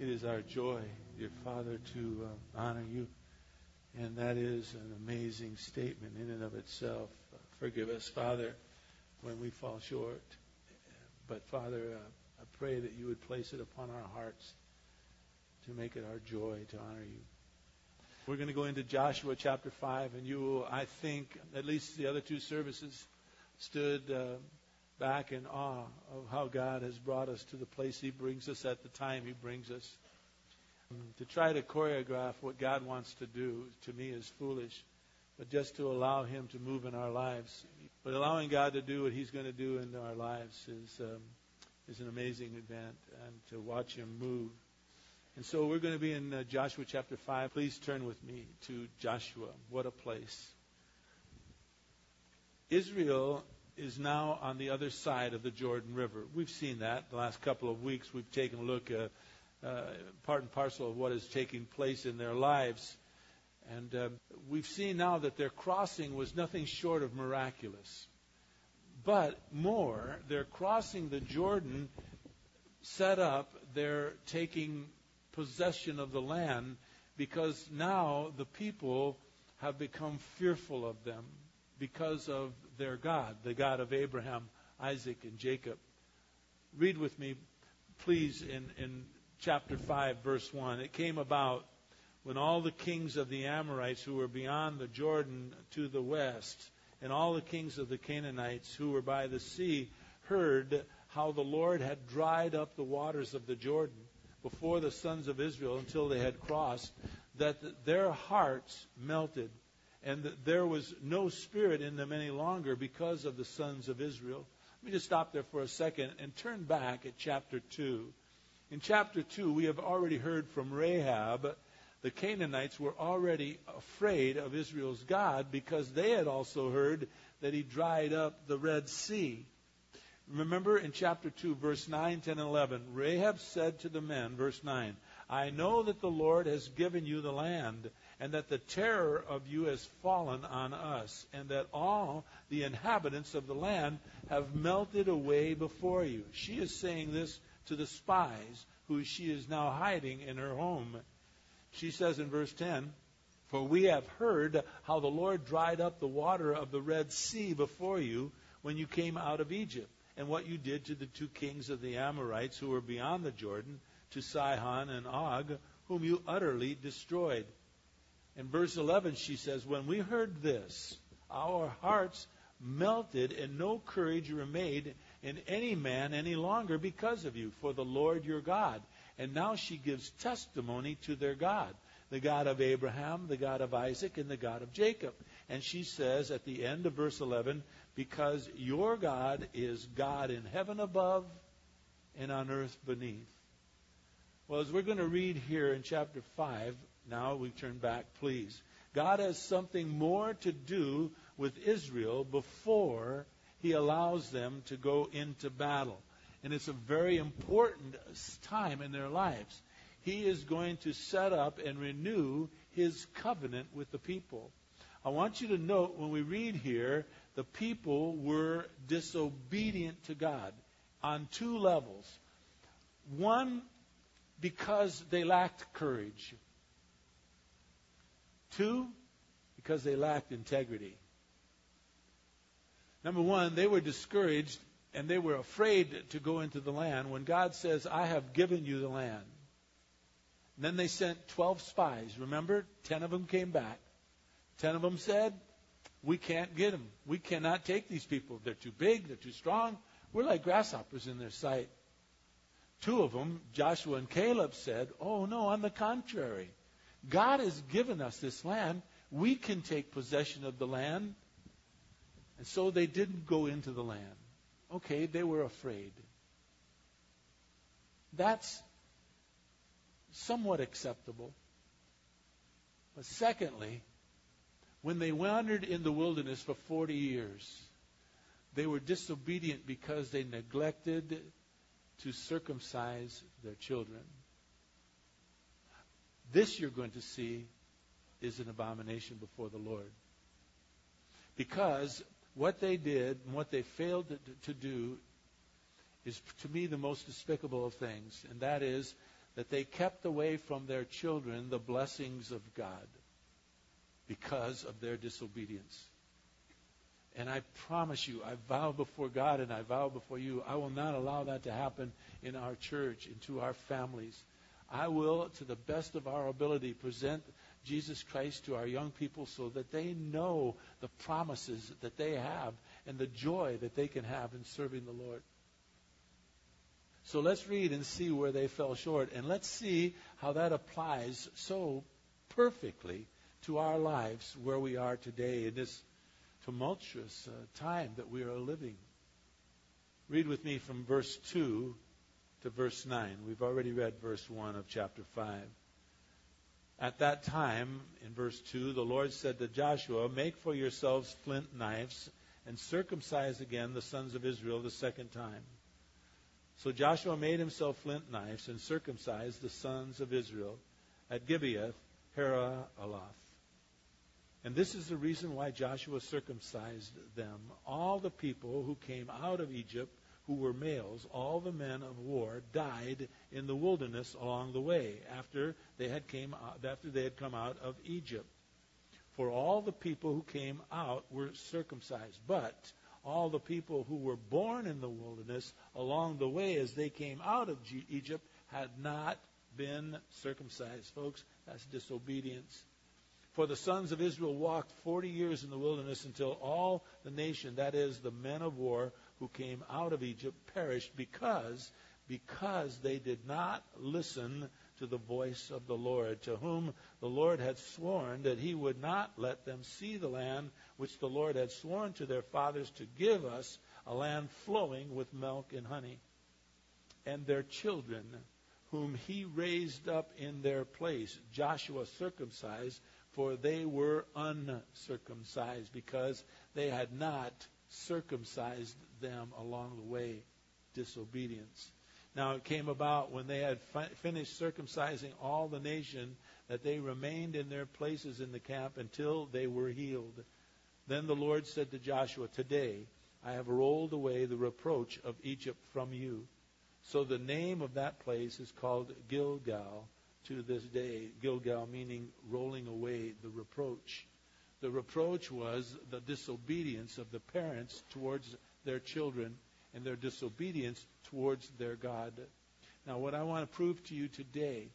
It is our joy, dear Father, to uh, honor you. And that is an amazing statement in and of itself. Uh, forgive us, Father, when we fall short. But, Father, uh, I pray that you would place it upon our hearts to make it our joy to honor you. We're going to go into Joshua chapter 5, and you will, I think, at least the other two services, stood uh, back in awe of how God has brought us to the place He brings us at the time He brings us. To try to choreograph what God wants to do, to me, is foolish. But just to allow Him to move in our lives. But allowing God to do what He's going to do in our lives is, um, is an amazing event. And to watch Him move. And so we're going to be in uh, Joshua chapter 5. Please turn with me to Joshua. What a place. Israel is now on the other side of the Jordan River. We've seen that the last couple of weeks. We've taken a look, uh, uh, part and parcel of what is taking place in their lives. And uh, we've seen now that their crossing was nothing short of miraculous. But more, their crossing the Jordan set up their taking possession of the land because now the people have become fearful of them because of their God, the God of Abraham, Isaac, and Jacob. Read with me, please, in, in chapter 5, verse 1. It came about when all the kings of the Amorites who were beyond the Jordan to the west, and all the kings of the Canaanites who were by the sea, heard how the Lord had dried up the waters of the Jordan before the sons of Israel until they had crossed, that their hearts melted and there was no spirit in them any longer because of the sons of Israel. Let me just stop there for a second and turn back at chapter 2. In chapter 2, we have already heard from Rahab. The Canaanites were already afraid of Israel's God because they had also heard that he dried up the Red Sea. Remember in chapter 2, verse 9, 10, and 11, Rahab said to the men, verse 9, I know that the Lord has given you the land and that the terror of you has fallen on us, and that all the inhabitants of the land have melted away before you. She is saying this to the spies who she is now hiding in her home. She says in verse 10, For we have heard how the Lord dried up the water of the Red Sea before you when you came out of Egypt, and what you did to the two kings of the Amorites who were beyond the Jordan, to Sihon and Og, whom you utterly destroyed. In verse 11, she says, When we heard this, our hearts melted, and no courage remained in any man any longer because of you, for the Lord your God. And now she gives testimony to their God, the God of Abraham, the God of Isaac, and the God of Jacob. And she says at the end of verse 11, Because your God is God in heaven above and on earth beneath. Well, as we're going to read here in chapter 5, now we turn back, please. God has something more to do with Israel before he allows them to go into battle. And it's a very important time in their lives. He is going to set up and renew his covenant with the people. I want you to note when we read here, the people were disobedient to God on two levels. One, because they lacked courage. Two, because they lacked integrity. Number one, they were discouraged and they were afraid to go into the land when God says, I have given you the land. And then they sent 12 spies. Remember? 10 of them came back. 10 of them said, We can't get them. We cannot take these people. They're too big. They're too strong. We're like grasshoppers in their sight. Two of them, Joshua and Caleb, said, Oh, no, on the contrary. God has given us this land. We can take possession of the land. And so they didn't go into the land. Okay, they were afraid. That's somewhat acceptable. But secondly, when they wandered in the wilderness for 40 years, they were disobedient because they neglected to circumcise their children. This you're going to see is an abomination before the Lord. Because what they did and what they failed to, do is, to me, the most despicable of things. And that is, that they kept away from their children the blessings of God because of their disobedience. And I promise you, I vow before God and I vow before you, I will not allow that to happen in our church and to our families. I will, to the best of our ability, present Jesus Christ to our young people so that they know the promises that they have and the joy that they can have in serving the Lord. So let's read and see where they fell short, and let's see how that applies so perfectly to our lives where we are today in this tumultuous uh, time that we are living. Read with me from verse 2 to verse 9. We've already read verse 1 of chapter 5. At that time, in verse 2, the Lord said to Joshua, Make for yourselves flint knives and circumcise again the sons of Israel the second time. So Joshua made himself flint knives and circumcised the sons of Israel at Gibeah, Hera Aloth. And this is the reason why Joshua circumcised them. All the people who came out of Egypt, who were males, all the men of war, died in the wilderness along the way after they had came out, after they had come out of Egypt. For all the people who came out were circumcised, but all the people who were born in the wilderness along the way as they came out of Egypt had not been circumcised. Folks, that's disobedience. For the sons of Israel walked 40 years in the wilderness until all the nation, that is, the men of war who came out of Egypt, perished because, because they did not listen to the voice of the Lord, to whom the Lord had sworn that he would not let them see the land which the Lord had sworn to their fathers to give us, a land flowing with milk and honey. And their children, whom he raised up in their place, Joshua circumcised for they were uncircumcised because they had not circumcised them along the way. Disobedience. Now it came about when they had fi- finished circumcising all the nation that they remained in their places in the camp until they were healed. Then the Lord said to Joshua, Today I have rolled away the reproach of Egypt from you. So the name of that place is called Gilgal to this day. Gilgal meaning rolling away the reproach. The reproach was the disobedience of the parents towards their children and their disobedience towards their God. Now, what I want to prove to you today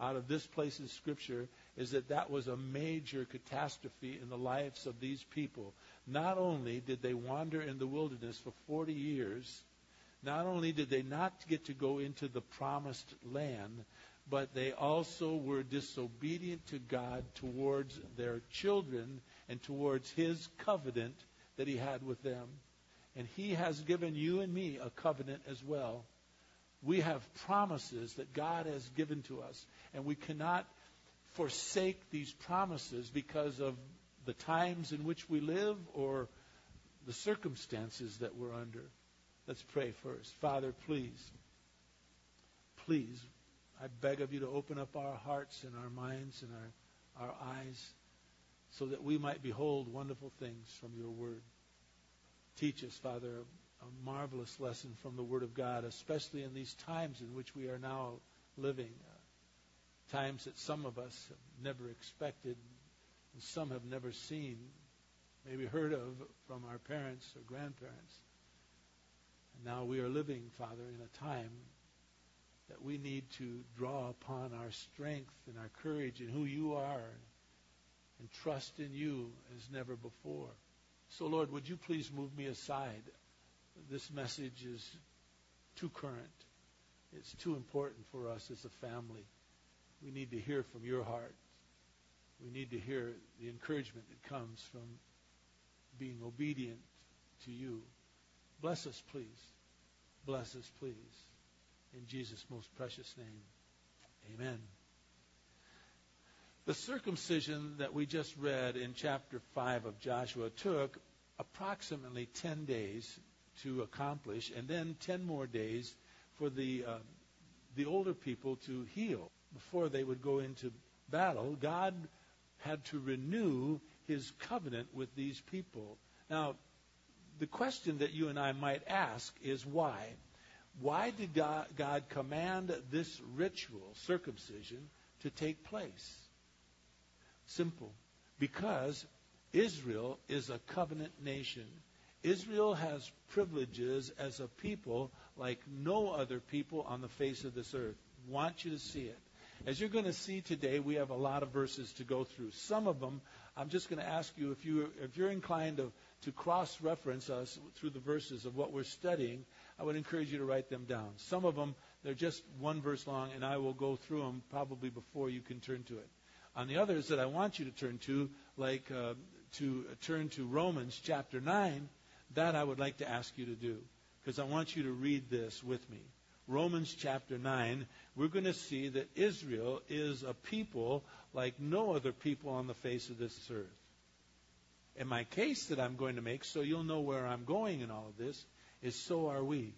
out of this place in Scripture is that that was a major catastrophe in the lives of these people. Not only did they wander in the wilderness for 40 years, not only did they not get to go into the promised land, but they also were disobedient to God towards their children and towards his covenant that he had with them. And he has given you and me a covenant as well. We have promises that God has given to us, and we cannot forsake these promises because of the times in which we live or the circumstances that we're under. Let's pray first. Father, please, please I beg of you to open up our hearts and our minds and our, our eyes so that we might behold wonderful things from your word. Teach us, Father, a, a marvelous lesson from the word of God, especially in these times in which we are now living. Uh, times that some of us have never expected and some have never seen, maybe heard of from our parents or grandparents. And now we are living, Father, in a time that we need to draw upon our strength and our courage and who you are and trust in you as never before. So, Lord, would you please move me aside? This message is too current. It's too important for us as a family. We need to hear from your heart. We need to hear the encouragement that comes from being obedient to you. Bless us, please. Bless us, please. In Jesus' most precious name, amen. The circumcision that we just read in chapter 5 of Joshua took approximately 10 days to accomplish, and then 10 more days for the, uh, the older people to heal before they would go into battle. God had to renew his covenant with these people. Now, the question that you and I might ask is why? Why did God, command this ritual, circumcision, to take place? Simple. Because Israel is a covenant nation. Israel has privileges as a people like no other people on the face of this earth. Want you to see it. As you're going to see today, we have a lot of verses to go through. Some of them, I'm just going to ask you if you if you're inclined to to cross-reference us through the verses of what we're studying. I would encourage you to write them down. Some of them they're just one verse long, and I will go through them probably before you can turn to it. On the others that I want you to turn to, like uh, to turn to Romans chapter nine, that I would like to ask you to do because I want you to read this with me. Romans chapter 9, we're going to see that Israel is a people like no other people on the face of this earth. And my case that I'm going to make, so you'll know where I'm going in all of this, is so are we.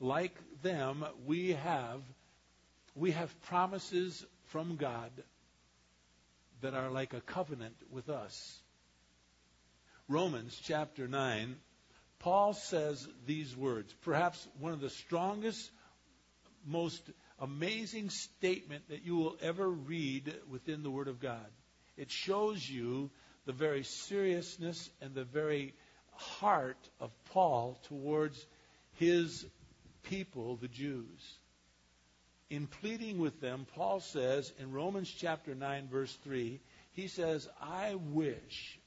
Like them, we have we have promises from God that are like a covenant with us. Romans chapter 9 Paul says these words, perhaps one of the strongest, most amazing statement that you will ever read within the Word of God. It shows you the very seriousness and the very heart of Paul towards his people, the Jews. In pleading with them, Paul says in Romans chapter 9, verse 3, he says, I wish,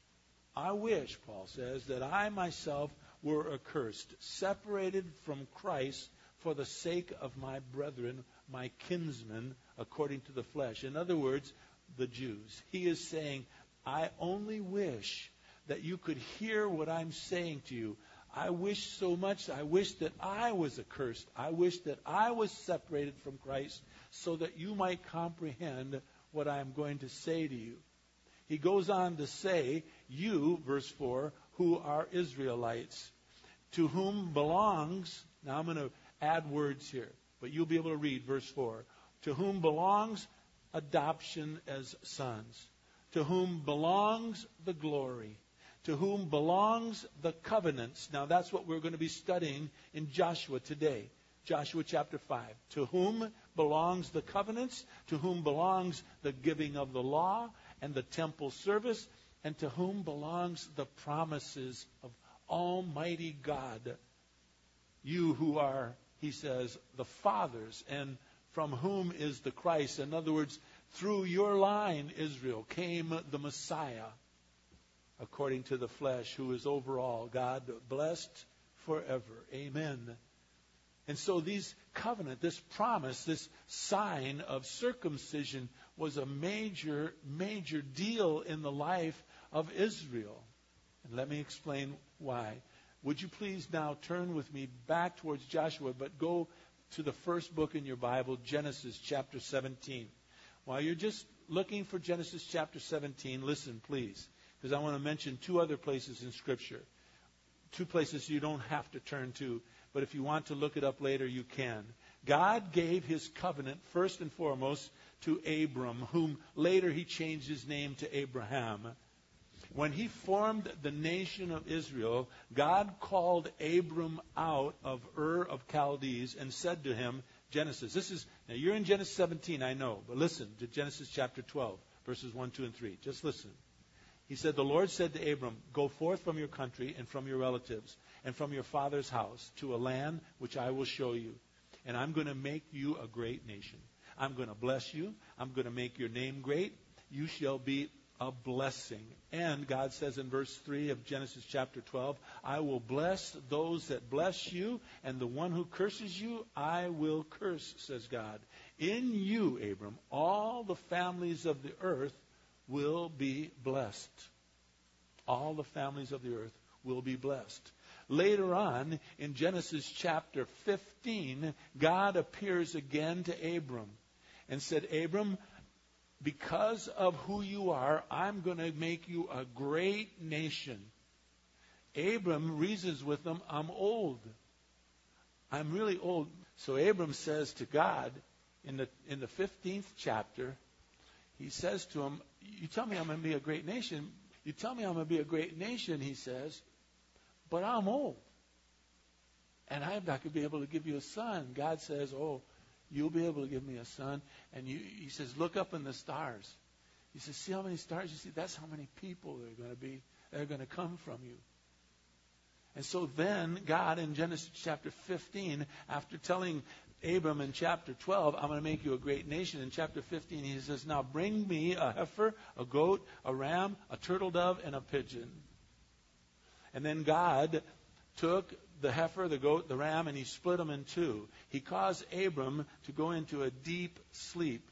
I wish, Paul says, that I myself were accursed, separated from Christ for the sake of my brethren, my kinsmen, according to the flesh. In other words, the Jews. He is saying, I only wish that you could hear what I'm saying to you. I wish so much, I wish that I was accursed. I wish that I was separated from Christ so that you might comprehend what I am going to say to you. He goes on to say, You, verse 4, who are Israelites, to whom belongs, now I'm going to add words here, but you'll be able to read verse 4. To whom belongs adoption as sons, to whom belongs the glory, to whom belongs the covenants. Now that's what we're going to be studying in Joshua today. Joshua chapter 5. To whom belongs the covenants, to whom belongs the giving of the law and the temple service, and to whom belongs the promises of Almighty God. You who are, he says, the fathers, and from whom is the Christ. In other words, through your line, Israel, came the Messiah, according to the flesh, who is over all. God blessed forever. Amen. And so these covenant, this promise, this sign of circumcision was a major, major deal in the life of Israel. And let me explain why. Would you please now turn with me back towards Joshua, but go to the first book in your Bible, Genesis chapter 17. While you're just looking for Genesis chapter 17, listen, please, because I want to mention two other places in Scripture. Two places you don't have to turn to, but if you want to look it up later, you can. God gave his covenant first and foremost to Abram, whom later he changed his name to Abraham. When he formed the nation of Israel, God called Abram out of Ur of Chaldees and said to him, Genesis. This is now you're in Genesis 17, I know, but listen to Genesis chapter 12, verses 1, 2, and 3. Just listen. He said, The Lord said to Abram, Go forth from your country and from your relatives and from your father's house to a land which I will show you. And I'm going to make you a great nation. I'm going to bless you. I'm going to make your name great. You shall be a blessing. And God says in verse 3 of Genesis chapter 12, I will bless those that bless you, and the one who curses you, I will curse, says God. In you, Abram, all the families of the earth will be blessed. All the families of the earth will be blessed. Later on, in Genesis chapter 15, God appears again to Abram and said, Abram, because of who you are, I'm going to make you a great nation. Abram reasons with them, I'm old. I'm really old. So Abram says to God in the in the 15th chapter, he says to him, You tell me I'm going to be a great nation. You tell me I'm going to be a great nation, he says, but I'm old. and I'm not going to be able to give you a son. God says, Oh, you'll be able to give me a son. And you, he says, Look up in the stars. He says, See how many stars you see? That's how many people there are going to be that are going to come from you. And so then, God in Genesis chapter 15, after telling Abram in chapter 12, I'm going to make you a great nation. In chapter 15, he says, Now bring me a heifer, a goat, a ram, a turtle dove, and a pigeon. And then God took the heifer, the goat, the ram, and he split them in two. He caused Abram to go into a deep sleep.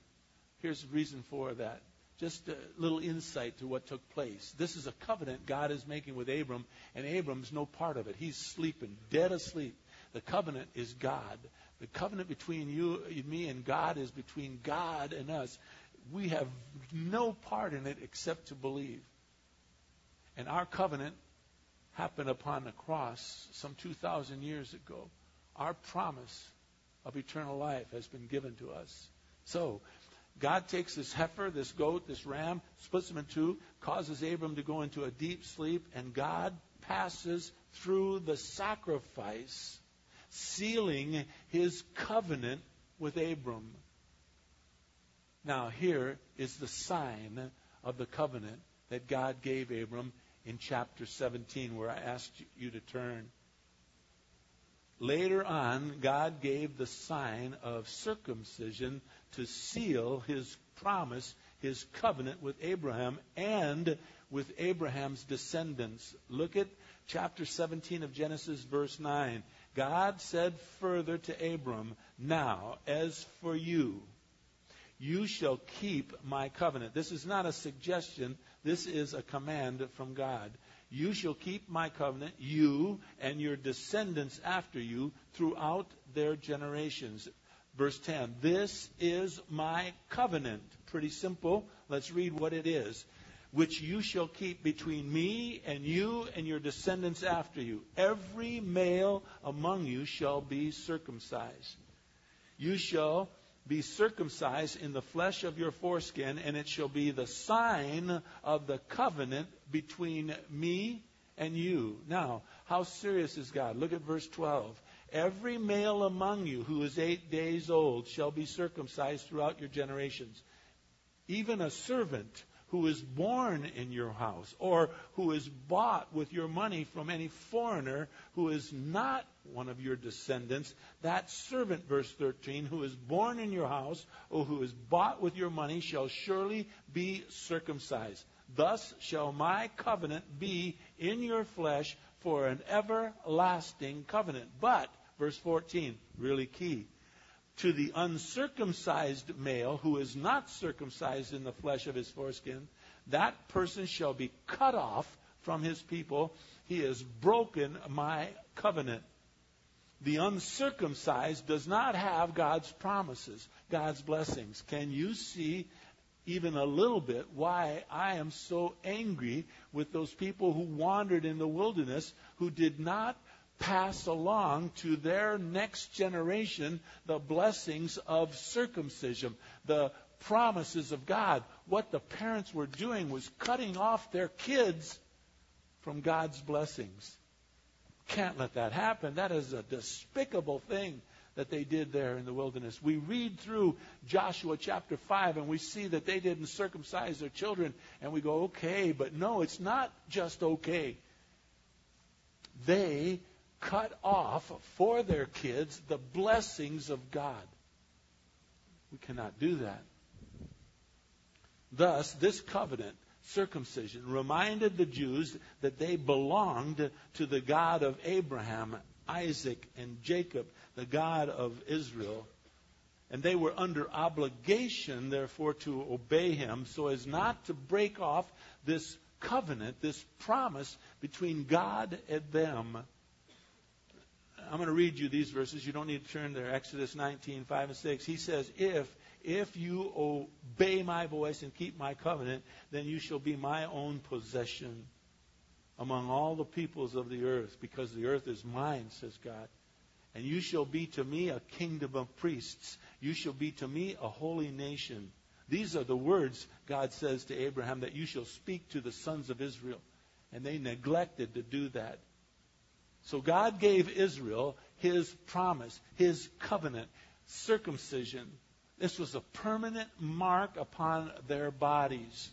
Here's the reason for that. Just a little insight to what took place. This is a covenant God is making with Abram, and Abram's no part of it. He's sleeping, dead asleep. The covenant is God. The covenant between you me and God is between God and us. We have no part in it except to believe. And our covenant happened upon the cross some 2,000 years ago. Our promise of eternal life has been given to us. So, God takes this heifer, this goat, this ram, splits them in two, causes Abram to go into a deep sleep, and God passes through the sacrifice, sealing his covenant with Abram. Now, here is the sign of the covenant that God gave Abram in chapter 17, where I asked you to turn. Later on, God gave the sign of circumcision to seal his promise, his covenant with Abraham and with Abraham's descendants. Look at chapter 17 of Genesis, verse 9. God said further to Abram, Now, as for you, you shall keep my covenant. This is not a suggestion, this is a command from God. You shall keep my covenant, you and your descendants after you, throughout their generations. Verse 10 This is my covenant. Pretty simple. Let's read what it is. Which you shall keep between me and you and your descendants after you. Every male among you shall be circumcised. You shall be circumcised in the flesh of your foreskin, and it shall be the sign of the covenant between me and you. Now, how serious is God? Look at verse 12. Every male among you who is eight days old shall be circumcised throughout your generations. Even a servant who is born in your house or who is bought with your money from any foreigner who is not one of your descendants, that servant, verse 13, who is born in your house or who is bought with your money shall surely be circumcised. Thus shall my covenant be in your flesh for an everlasting covenant. But, verse 14, really key. To the uncircumcised male who is not circumcised in the flesh of his foreskin, that person shall be cut off from his people. He has broken my covenant. The uncircumcised does not have God's promises, God's blessings. Can you see even a little bit why I am so angry with those people who wandered in the wilderness who did not pass along to their next generation the blessings of circumcision, the promises of God. What the parents were doing was cutting off their kids from God's blessings. Can't let that happen. That is a despicable thing that they did there in the wilderness. We read through Joshua chapter 5 and we see that they didn't circumcise their children and we go, okay, but no, it's not just okay. They cut off for their kids the blessings of God. We cannot do that. Thus, this covenant, circumcision, reminded the Jews that they belonged to the God of Abraham, Isaac, and Jacob, the God of Israel. And they were under obligation, therefore, to obey him so as not to break off this covenant, this promise between God and them. I'm going to read you these verses. You don't need to turn there. Exodus 19, 5 and 6. He says, If if you obey my voice and keep my covenant, then you shall be my own possession among all the peoples of the earth, because the earth is mine, says God. And you shall be to me a kingdom of priests. You shall be to me a holy nation. These are the words God says to Abraham that you shall speak to the sons of Israel. And they neglected to do that. So God gave Israel his promise, his covenant, circumcision. This was a permanent mark upon their bodies.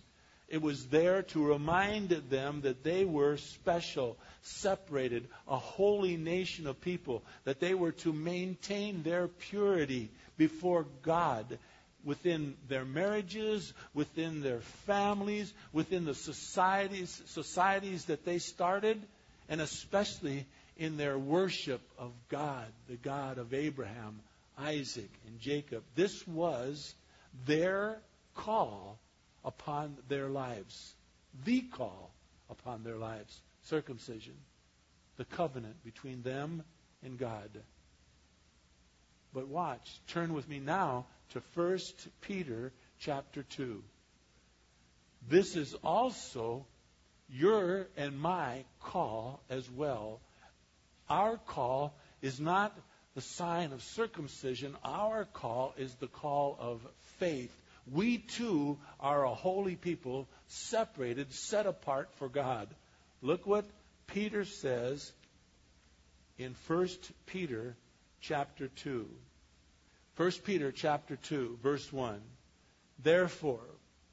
It was there to remind them that they were special, separated, a holy nation of people, that they were to maintain their purity before God within their marriages, within their families, within the societies, societies that they started, and especially in their worship of God, the God of Abraham, Isaac, and Jacob. This was their call upon their lives. The call upon their lives. Circumcision. The covenant between them and God. But watch. Turn with me now to 1 Peter chapter 2. This is also your and my call as well. Our call is not the sign of circumcision. Our call is the call of faith. We too are a holy people, separated, set apart for God. Look what Peter says in 1 Peter chapter 2. 1 Peter chapter 2, verse 1. Therefore,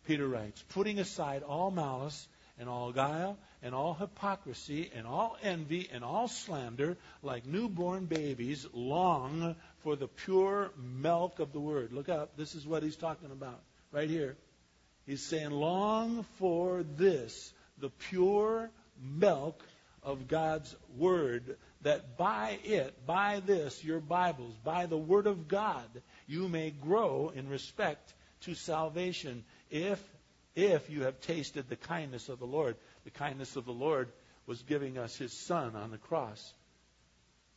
Peter writes, putting aside all malice and all guile and all hypocrisy and all envy and all slander, like newborn babies, long for the pure milk of the word. Look up. This is what he's talking about right here. He's saying, long for this, the pure milk of God's word, that by it, by this, your Bibles, by the Word of God, you may grow in respect to salvation if if you have tasted the kindness of the Lord. The kindness of the Lord was giving us his son on the cross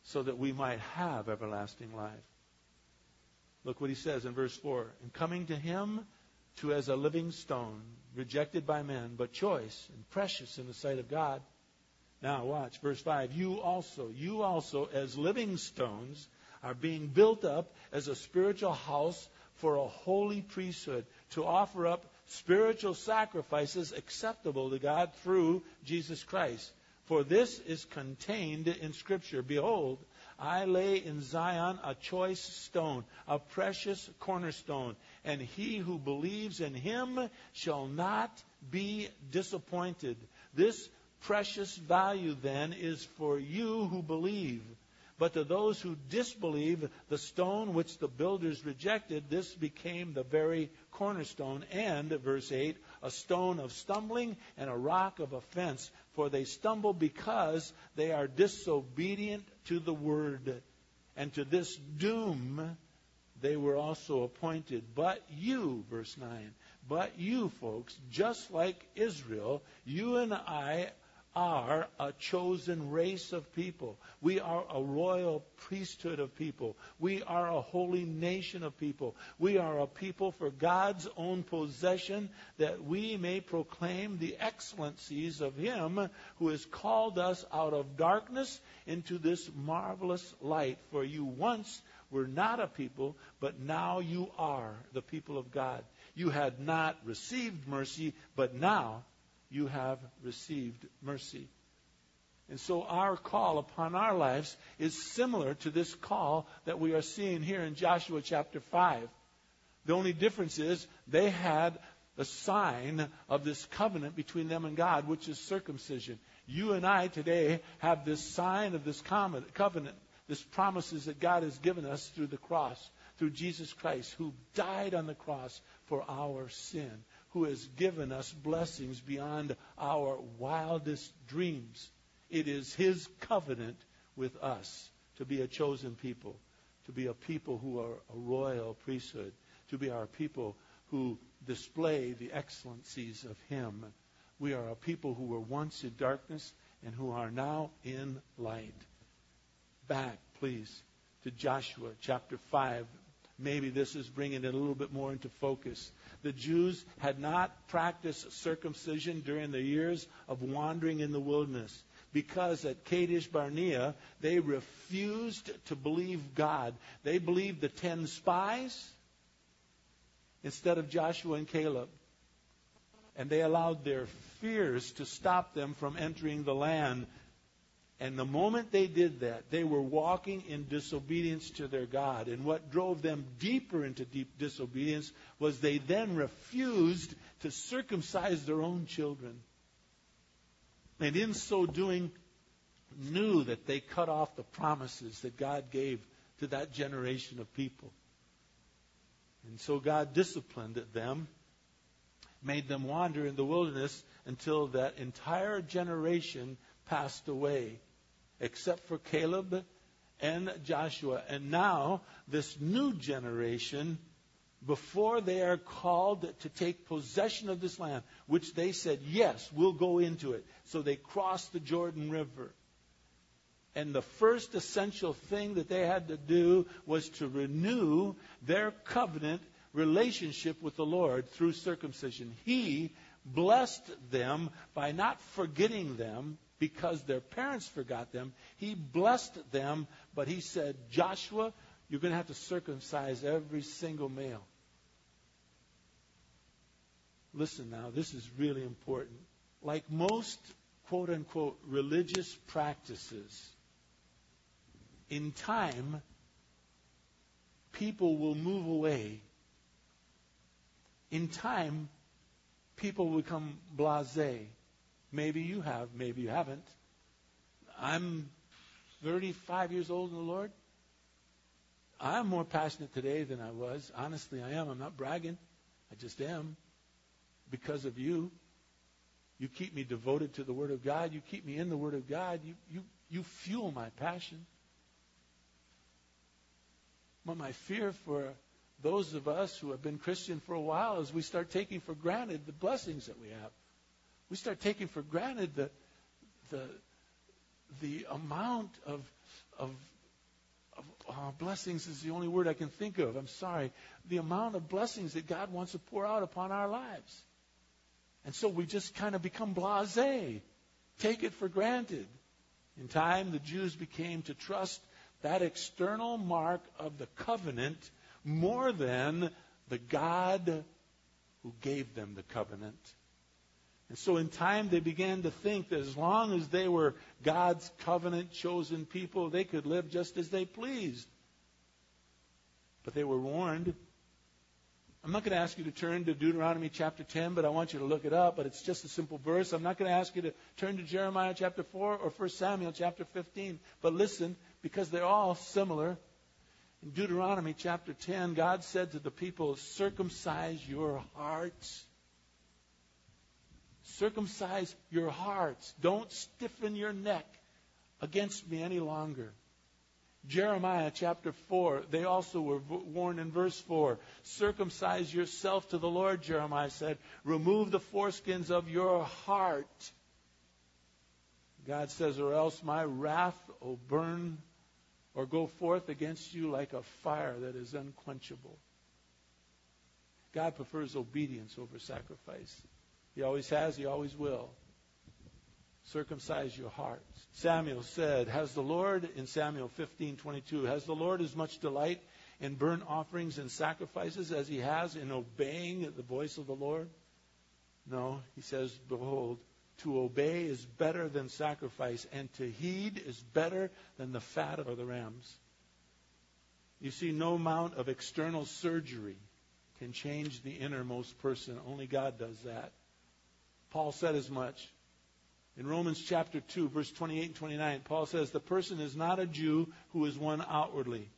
so that we might have everlasting life. Look what he says in verse 4. And coming to him to as a living stone, rejected by men, but choice and precious in the sight of God, now watch, verse 5. You also, you also, as living stones, are being built up as a spiritual house for a holy priesthood to offer up spiritual sacrifices acceptable to God through Jesus Christ. For this is contained in Scripture. Behold, I lay in Zion a choice stone, a precious cornerstone, and he who believes in him shall not be disappointed. This precious value then is for you who believe. But to those who disbelieve, the stone which the builders rejected, this became the very cornerstone, and, verse 8, a stone of stumbling and a rock of offense. For they stumble because they are disobedient to the word. And to this doom they were also appointed. But you, verse 9, but you folks, just like Israel, you and I are a chosen race of people. We are a royal priesthood of people. We are a holy nation of people. We are a people for God's own possession that we may proclaim the excellencies of Him who has called us out of darkness into this marvelous light. For you once were not a people, but now you are the people of God. You had not received mercy, but now you have received mercy. And so our call upon our lives is similar to this call that we are seeing here in Joshua chapter 5. The only difference is they had the sign of this covenant between them and God, which is circumcision. You and I today have this sign of this covenant, this promises that God has given us through the cross, through Jesus Christ, who died on the cross for our sin who has given us blessings beyond our wildest dreams. It is his covenant with us to be a chosen people, to be a people who are a royal priesthood, to be our people who display the excellencies of him. We are a people who were once in darkness and who are now in light. Back, please, to Joshua chapter 5. Maybe this is bringing it a little bit more into focus the Jews had not practiced circumcision during the years of wandering in the wilderness because at Kadesh Barnea they refused to believe God. They believed the ten spies instead of Joshua and Caleb. And they allowed their fears to stop them from entering the land. And the moment they did that, they were walking in disobedience to their God. And what drove them deeper into deep disobedience was they then refused to circumcise their own children. And in so doing, knew that they cut off the promises that God gave to that generation of people. And so God disciplined them, made them wander in the wilderness until that entire generation passed away except for Caleb and Joshua. And now, this new generation, before they are called to take possession of this land, which they said, yes, we'll go into it. So they crossed the Jordan River. And the first essential thing that they had to do was to renew their covenant relationship with the Lord through circumcision. He blessed them by not forgetting them because their parents forgot them. He blessed them, but he said, Joshua, you're going to have to circumcise every single male. Listen now, this is really important. Like most quote unquote religious practices, in time, people will move away. In time, people will become blase. Maybe you have, maybe you haven't. I'm 35 years old in the Lord. I'm more passionate today than I was. Honestly, I am. I'm not bragging. I just am. Because of you. You keep me devoted to the Word of God. You keep me in the Word of God. You, you, you fuel my passion. But my fear for those of us who have been Christian for a while is we start taking for granted the blessings that we have we start taking for granted the, the, the amount of, of, of uh, blessings is the only word I can think of. I'm sorry. The amount of blessings that God wants to pour out upon our lives. And so we just kind of become blase, take it for granted. In time, the Jews became to trust that external mark of the covenant more than the God who gave them the covenant. And so in time, they began to think that as long as they were God's covenant chosen people, they could live just as they pleased. But they were warned. I'm not going to ask you to turn to Deuteronomy chapter 10, but I want you to look it up. But it's just a simple verse. I'm not going to ask you to turn to Jeremiah chapter 4 or 1 Samuel chapter 15. But listen, because they're all similar. In Deuteronomy chapter 10, God said to the people, Circumcise your hearts Circumcise your hearts. Don't stiffen your neck against me any longer. Jeremiah chapter 4, they also were warned in verse 4 Circumcise yourself to the Lord, Jeremiah said. Remove the foreskins of your heart. God says, Or else my wrath will burn or go forth against you like a fire that is unquenchable. God prefers obedience over sacrifice. He always has, he always will. Circumcise your hearts. Samuel said, Has the Lord, in Samuel 15, 22, has the Lord as much delight in burnt offerings and sacrifices as he has in obeying the voice of the Lord? No, he says, Behold, to obey is better than sacrifice, and to heed is better than the fat of the rams. You see, no amount of external surgery can change the innermost person. Only God does that. Paul said as much. In Romans chapter 2, verse 28 and 29, Paul says, The person is not a Jew who is one outwardly,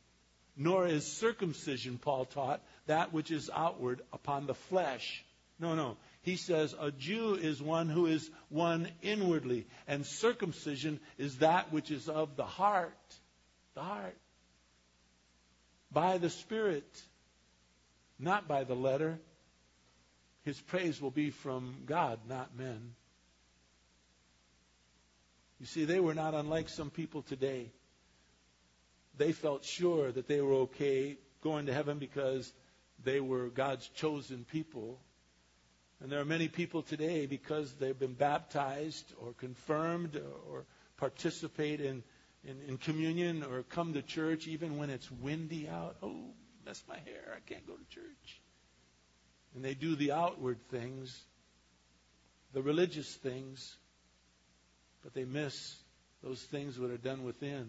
nor is circumcision, Paul taught, that which is outward upon the flesh. No, no. He says a Jew is one who is one inwardly, and circumcision is that which is of the heart. The heart. By the Spirit, not by the letter, his praise will be from God, not men. You see, they were not unlike some people today. They felt sure that they were okay going to heaven because they were God's chosen people. And there are many people today because they've been baptized or confirmed or participate in, in, in communion or come to church even when it's windy out. Oh, that's my hair. I can't go to church and they do the outward things, the religious things, but they miss those things that are done within.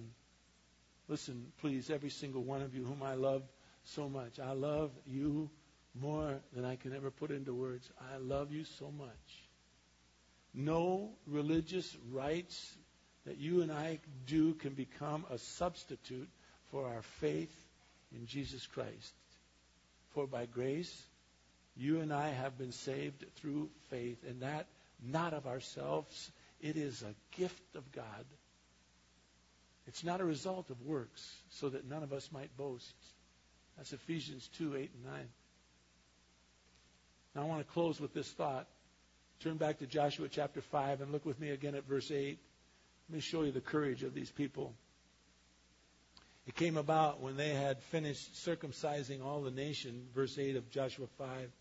Listen, please, every single one of you whom I love so much. I love you more than I can ever put into words. I love you so much. No religious rites that you and I do can become a substitute for our faith in Jesus Christ. For by grace, you and I have been saved through faith, and that not of ourselves. It is a gift of God. It's not a result of works, so that none of us might boast. That's Ephesians 2 8 and 9. Now I want to close with this thought. Turn back to Joshua chapter 5 and look with me again at verse 8. Let me show you the courage of these people. It came about when they had finished circumcising all the nation, verse 8 of Joshua 5,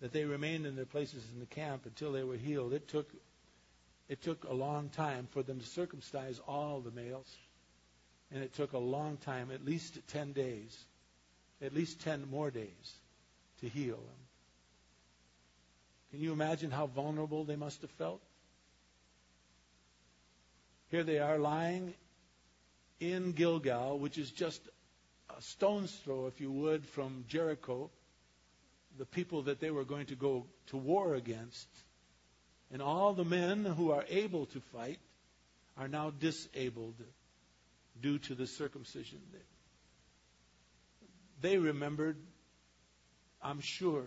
that they remained in their places in the camp until they were healed. It took, it took a long time for them to circumcise all the males. And it took a long time, at least 10 days, at least 10 more days, to heal them. Can you imagine how vulnerable they must have felt? Here they are lying in Gilgal, which is just a stone's throw, if you would, from Jericho, the people that they were going to go to war against. And all the men who are able to fight are now disabled due to the circumcision. They remembered, I'm sure,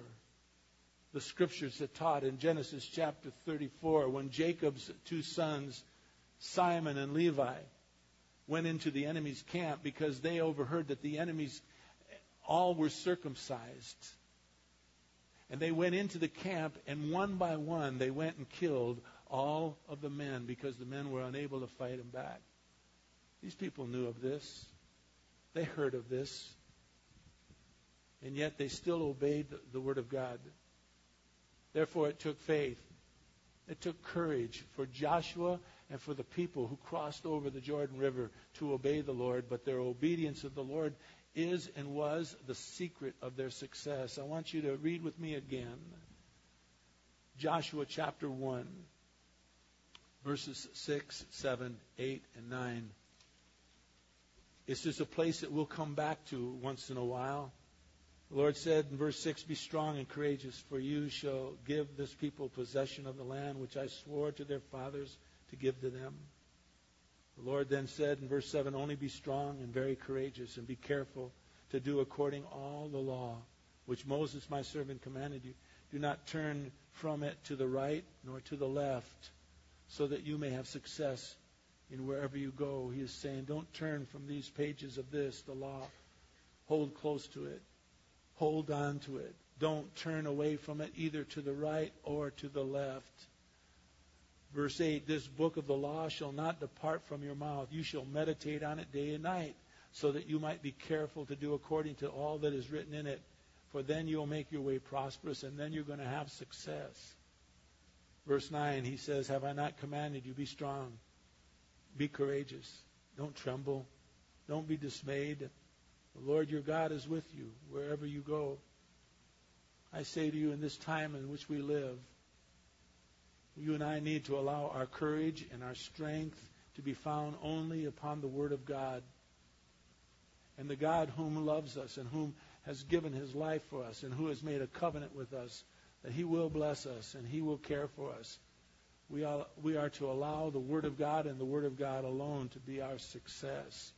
the scriptures that taught in Genesis chapter 34 when Jacob's two sons, Simeon and Levi, went into the enemy's camp because they overheard that the enemies all were circumcised. And they went into the camp, and one by one, they went and killed all of the men because the men were unable to fight them back. These people knew of this. They heard of this. And yet they still obeyed the word of God. Therefore, it took faith. It took courage for Joshua and for the people who crossed over the Jordan River to obey the Lord, but their obedience of the Lord is and was the secret of their success. I want you to read with me again Joshua chapter 1, verses 6, 7, 8, and 9. It's just a place that we'll come back to once in a while. The Lord said in verse 6 Be strong and courageous, for you shall give this people possession of the land which I swore to their fathers to give to them. The Lord then said in verse 7 Only be strong and very courageous, and be careful to do according all the law which Moses my servant commanded you. Do not turn from it to the right nor to the left, so that you may have success in wherever you go. He is saying, Don't turn from these pages of this, the law. Hold close to it Hold on to it. Don't turn away from it either to the right or to the left. Verse 8 This book of the law shall not depart from your mouth. You shall meditate on it day and night, so that you might be careful to do according to all that is written in it. For then you'll make your way prosperous, and then you're going to have success. Verse 9, he says, Have I not commanded you? Be strong, be courageous, don't tremble, don't be dismayed. The Lord your God is with you wherever you go. I say to you in this time in which we live, you and I need to allow our courage and our strength to be found only upon the Word of God. And the God whom loves us and whom has given his life for us and who has made a covenant with us that he will bless us and he will care for us. We are, we are to allow the Word of God and the Word of God alone to be our success.